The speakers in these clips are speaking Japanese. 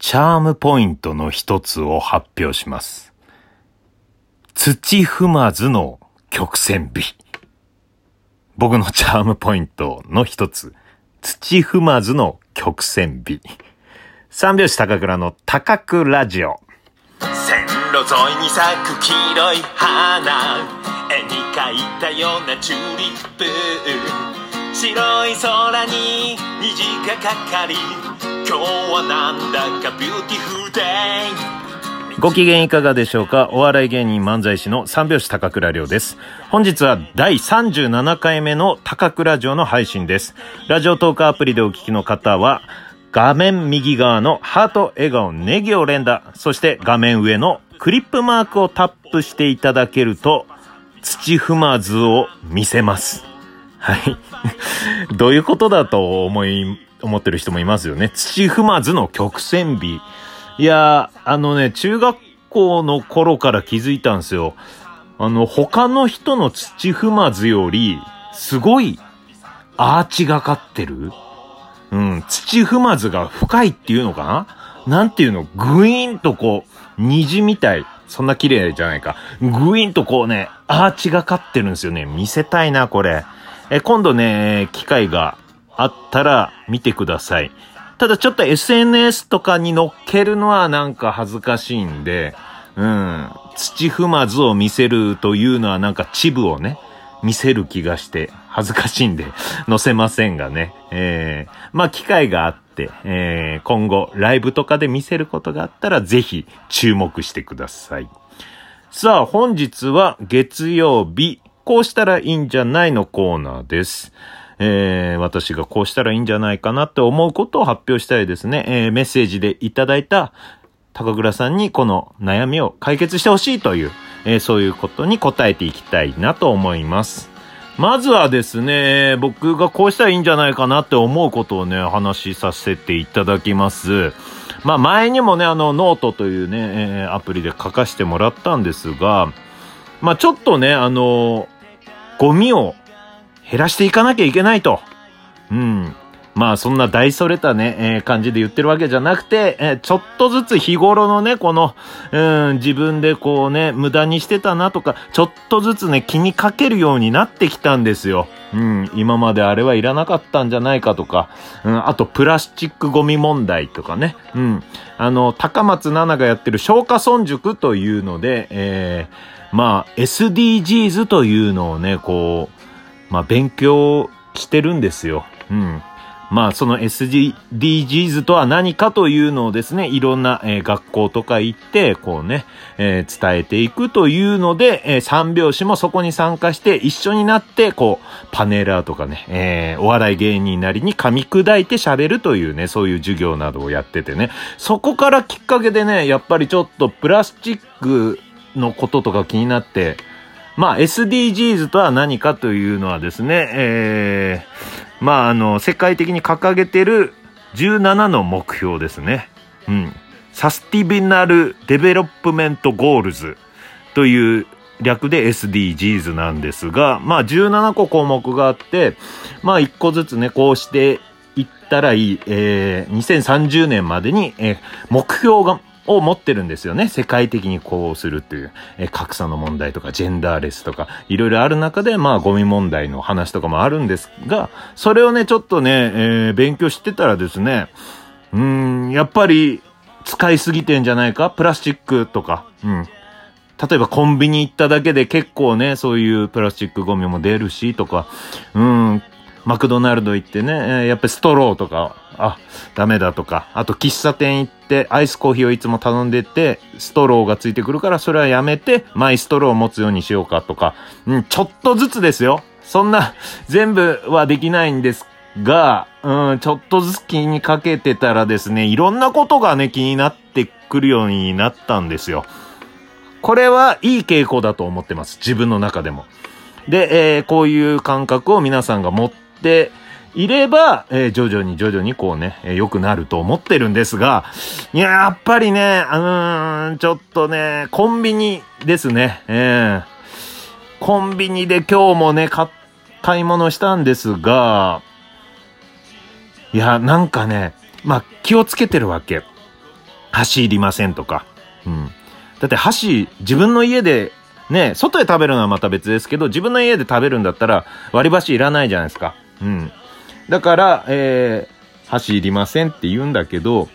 チャームポイントの一つを発表します。土踏まずの曲線美。僕のチャームポイントの一つ。土踏まずの曲線美。三拍子高倉の高倉ラジオ。線路沿いに咲く黄色い花絵に描いたようなチューリップ白い空に虹がかかり今日はなんだか beautiful day ご機嫌いかがでしょうか？お笑い芸人漫才師の三拍子高倉陵です。本日は第37回目の高倉城の配信です。ラジオトークアプリでお聞きの方は、画面右側のハート、笑顔、ネギを連打、そして画面上のクリップマークをタップしていただけると、土踏まずを見せます。はい。どういうことだと思い、思ってる人もいますよね。土踏まずの曲線美。いやー、あのね、中学校の頃から気づいたんですよ。あの、他の人の土踏まずより、すごい、アーチがかってるうん、土踏まずが深いっていうのかな？なんていうの？グイーンとこう、虹みたい。そんな綺麗じゃないか。グイーンとこうね、アーチがかってるんですよね。見せたいな、これ。え、今度ね、機会があったら見てください。ただちょっと SNS とかに載っけるのはなんか恥ずかしいんで、うん、土踏まずを見せるというのはなんかチブをね、見せる気がして恥ずかしいんで載せませんがね。えー、まあ機会があって、えー、今後ライブとかで見せることがあったらぜひ注目してください。さあ本日は月曜日、こうしたらいいんじゃないのコーナーです。えー、私がこうしたらいいんじゃないかなって思うことを発表したいですね。えー、メッセージでいただいた高倉さんにこの悩みを解決してほしいという、えーそういうことに答えていきたいなと思います。まずはですね、僕がこうしたらいいんじゃないかなって思うことをね、話しさせていただきます。まあ前にもね、あの、ノートというね、えアプリで書かせてもらったんですが、まあちょっとね、あの、ゴミを減らしていかなきゃいけないと。うん。まあそんな大それたね、えー感じで言ってるわけじゃなくて、えーちょっとずつ日頃のね、この、うん、自分でこうね、無駄にしてたなとか、ちょっとずつね、気にかけるようになってきたんですよ。うん、今まであれはいらなかったんじゃないかとか、うん、あとプラスチックゴミ問題とかね、うん、あの、高松奈々がやってる消化村塾というので、えー、まあ、SDGs というのをね、こう、まあ、勉強してるんですよ。うん。まあ、その SDGs とは何かというのをですね、いろんな、えー学校とか行って、こうね、えー伝えていくというので、えー三拍子もそこに参加して一緒になって、こう、パネラーとかね、えーお笑い芸人なりに噛み砕いて喋るというね、そういう授業などをやっててね、そこからきっかけでね、やっぱりちょっとプラスチックのこととか気になって、まあ SDGs とは何かというのはですね、えー、まああの、世界的に掲げてる17の目標ですね。うん。 Sustainable Development Goals という略で SDGs なんですが、まあ17個項目があって、まあ1個ずつね、こうしていったらいい、えー、2030年までに、えー目標が、を持ってるんですよね。世界的にこうするっていう、え格差の問題とか、ジェンダーレスとか、いろいろある中で、まあ、ゴミ問題の話とかもあるんですが、それをね、ちょっとね、えー勉強してたらですね、うーん、やっぱり、使いすぎてんじゃないか？プラスチックとか、うん。例えばコンビニ行っただけで結構ね、そういうプラスチックゴミも出るしとか、うん、マクドナルド行ってね、やっぱりストローとか、あ、ダメだとか、あと喫茶店行ってアイスコーヒーをいつも頼んでて、ストローがついてくるからそれはやめて、マイストローを持つようにしようかとか、うん、ちょっとずつですよ。そんな、全部はできないんですが、うん、ちょっとずつ気にかけてたらですね、いろんなことがね、気になってくるようになったんですよ。これはいい傾向だと思ってます。自分の中でも。で、えーこういう感覚を皆さんが持っていれば、えー徐々に徐々にこうね、えー良くなると思ってるんですが、や、っぱりね、あのーちょっとね、コンビニですね。えーコンビニで今日もね、買買い物したんですが、いや、なんかね、まあ、気をつけてるわけ。箸いりませんとか。うん。だって箸、自分の家で、ね、外で食べるのはまた別ですけど、自分の家で食べるんだったら割り箸いらないじゃないですか。うん。だから、えー、箸いりませんって言うんだけど、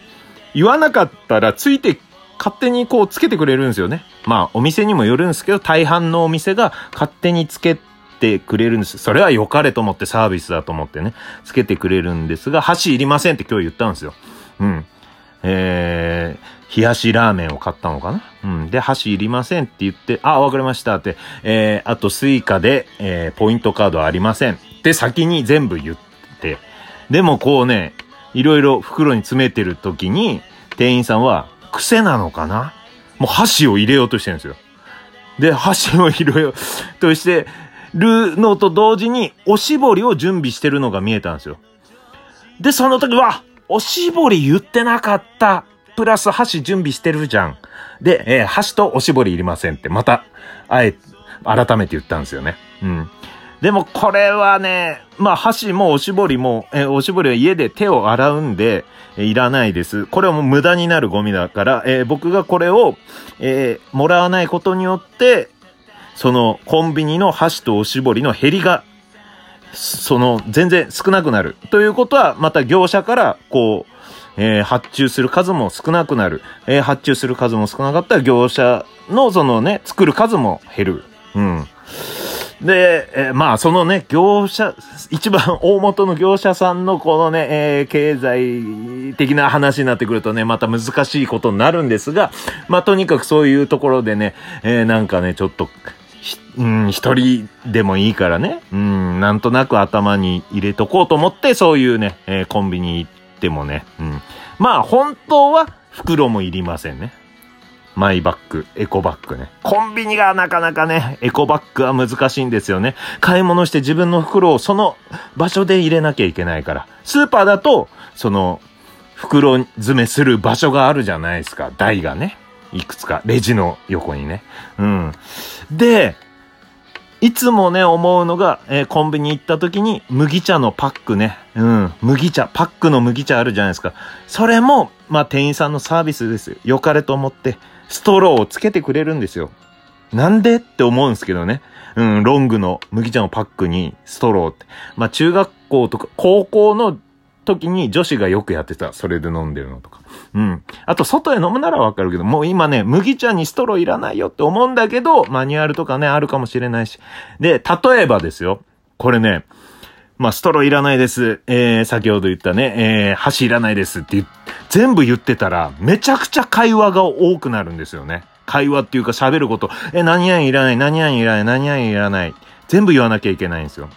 言わなかったらついて、勝手にこうつけてくれるんですよね。まあ、お店にもよるんですけど、大半のお店が勝手につけてくれるんです。それは良かれと思ってサービスだと思ってね、つけてくれるんですが、箸いりませんって今日言ったんですよ。うん。えー、冷やしラーメンを買ったのかなうん。で、箸いりませんって言って、あ、わかりましたって、えー、あと Suica で、えー、ポイントカードありません。で、先に全部言って、でもこうね、いろいろ袋に詰めてる時に、店員さんは、癖なのかな？もう箸を入れようとしてるんですよ。で、箸を入れようとしてるのと同時に、おしぼりを準備してるのが見えたんですよ。で、その時は、おしぼり言ってなかった。プラス箸準備してるじゃん。で、えー、箸とおしぼりいりませんって、また、あえ、改めて言ったんですよね。うん。でもこれはね、まあ箸もおしぼりも、えー、おしぼりは家で手を洗うんで、えー、いらないです。これはもう無駄になるゴミだから、えー、僕がこれを、えもらわないことによって、そのコンビニの箸とおしぼりの減りがその、全然少なくなる。ということは、また業者から、こう、えー、発注する数も少なくなる。えー、発注する数も少なかったら業者のそのね、作る数も減る。うん。で、えー、まあ、そのね、業者、一番 大元の業者さんのこのね、えー、経済的な話になってくるとね、また難しいことになるんですが、まあ、とにかくそういうところでね、えー、なんかね、ちょっと、うん、一人でもいいからね、うん、なんとなく頭に入れとこうと思って、そういうね、えー、コンビニ行ってもね、うん。まあ、本当は袋もいりませんね。マイバッグ、エコバッグね。コンビニがなかなかね、エコバッグは難しいんですよね。買い物して自分の袋をその場所で入れなきゃいけないから。スーパーだと、その、袋詰めする場所があるじゃないですか。台がね。いくつか。レジの横にね。うん。で、いつもね、思うのが、えー、コンビニ行った時に、麦茶のパックね。うん。麦茶、パックの麦茶あるじゃないですか。それも、まあ、店員さんのサービスですよ。良かれと思って、ストローをつけてくれるんですよ。なんで？って思うんですけどね。うん、ロングの麦茶のパックにストローって。まあ、中学校とか、高校の時に女子がよくやってた。それで飲んでるのとか。うん。あと、外で飲むならわかるけど、もう今ね、麦茶にストローいらないよって思うんだけど、マニュアルとかね、あるかもしれないし。で、例えばですよ。これね、まあ、ストローいらないです。えー、先ほど言ったね、えー、箸いらないですって言って全部言ってたら、めちゃくちゃ会話が多くなるんですよね。会話っていうか喋ること。え、何々いらない、何々いらない、何々いらない。全部言わなきゃいけないんですよ。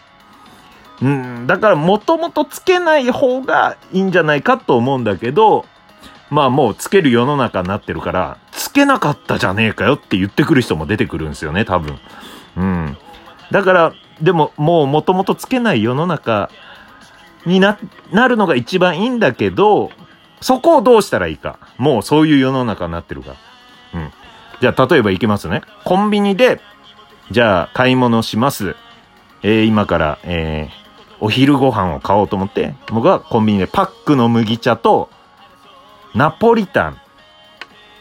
うん、だからもともとつけない方がいいんじゃないかと思うんだけど、まあもうつける世の中になってるから、つけなかったじゃねえかよって言ってくる人も出てくるんですよね、多分。うん。だから、でももうもともとつけない世の中にな、なるのが一番いいんだけど、そこをどうしたらいいか。もうそういう世の中になってるから。うん。じゃあ例えば行きますね。コンビニで、じゃあ買い物します。えー、今から、えー、お昼ご飯を買おうと思って、僕はコンビニでパックの麦茶と、ナポリタン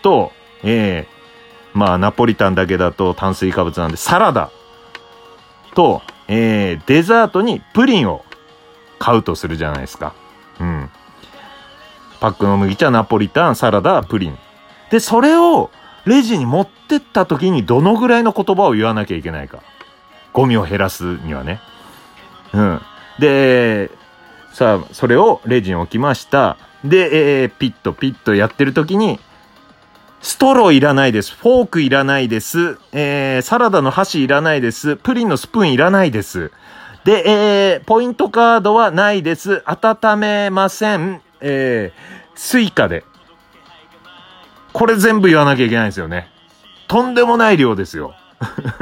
と、えー、まあ、ナポリタンだけだと炭水化物なんで、サラダと、えー、デザートにプリンを買うとするじゃないですか。うん。パックの麦茶、ナポリタン、サラダ、プリン。で、それをレジに持ってった時にどのぐらいの言葉を言わなきゃいけないか。ゴミを減らすにはね。うん。で、さあ、それをレジに置きました。で、えー、ピッとピッとやってる時に、ストローいらないです。フォークいらないです。えー、サラダの箸いらないです。プリンのスプーンいらないです。で、えー、ポイントカードはないです。温めません。えー、 Suica で。これ全部言わなきゃいけないんですよね。とんでもない量ですよ。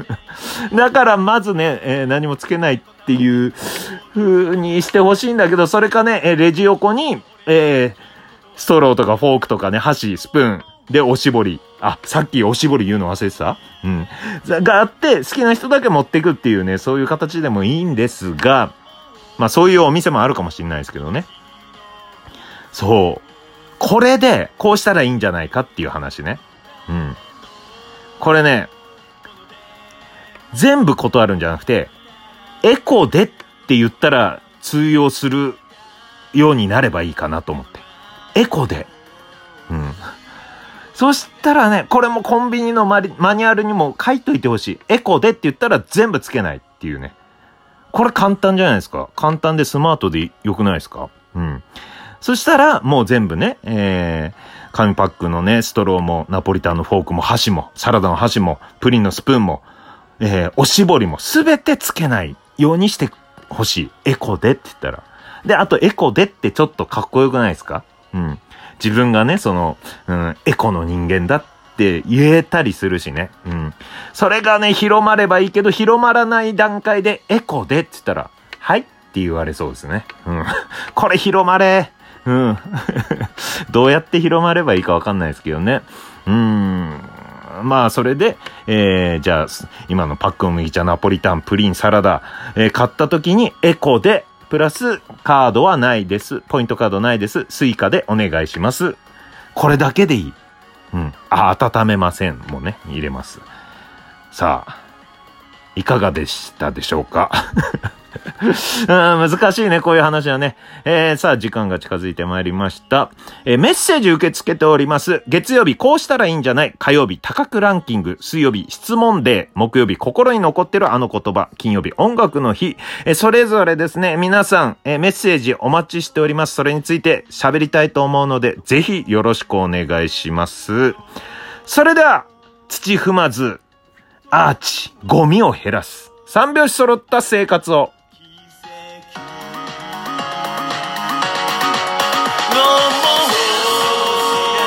だからまずね、えー、何もつけないっていう風にしてほしいんだけど、それかね、えレジ横に、えー、ストローとかフォークとかね、箸、スプーン、で、おしぼり。あ、さっきおしぼり言うの忘れてた？うん。があって、好きな人だけ持ってくっていうね、そういう形でもいいんですが、まあそういうお店もあるかもしれないですけどね。そう。これで、こうしたらいいんじゃないかっていう話ね。うん。これね、全部断るんじゃなくて、エコでって言ったら通用するようになればいいかなと思って。エコで。うん。そしたらね、これもコンビニのマニュアルにも書いといてほしい。エコでって言ったら全部つけないっていうね。これ簡単じゃないですか。簡単でスマートで良くないですか？うん。そしたら、もう全部ね、えー、紙パックのね、ストローも、ナポリタンのフォークも、箸も、サラダの箸も、プリンのスプーンも、えー、おしぼりもすべてつけないようにしてほしい。エコでって言ったら。で、あとエコでってちょっとかっこよくないですか？うん。自分がね、その、うん、エコの人間だって言えたりするしね。うん。それがね、広まればいいけど、広まらない段階でエコでって言ったら、はいって言われそうですね。うん。これ広まれ。うん。どうやって広まればいいかわかんないですけどね。うん。まあ、それで、えー、じゃあ、今のパックの麦茶、ナポリタン、プリン、サラダ、えー、買った時にエコで、プラス、カードはないです。ポイントカードないです。 Suica でお願いします。これだけでいい。うん。あ、温めません。もうね、入れます。さあ、いかがでしたでしょうか？難しいね、こういう話はね。えー、さあ、時間が近づいてまいりました。えー、メッセージ受け付けております。月曜日、こうしたらいいんじゃない？火曜日、高くランキング。水曜日、質問デー。木曜日、心に残ってるあの言葉。金曜日、音楽の日。えー、それぞれですね、皆さん、え、メッセージお待ちしております。それについて喋りたいと思うので、ぜひよろしくお願いします。それでは、土踏まず、アーチ、ゴミを減らす。三拍子揃った生活を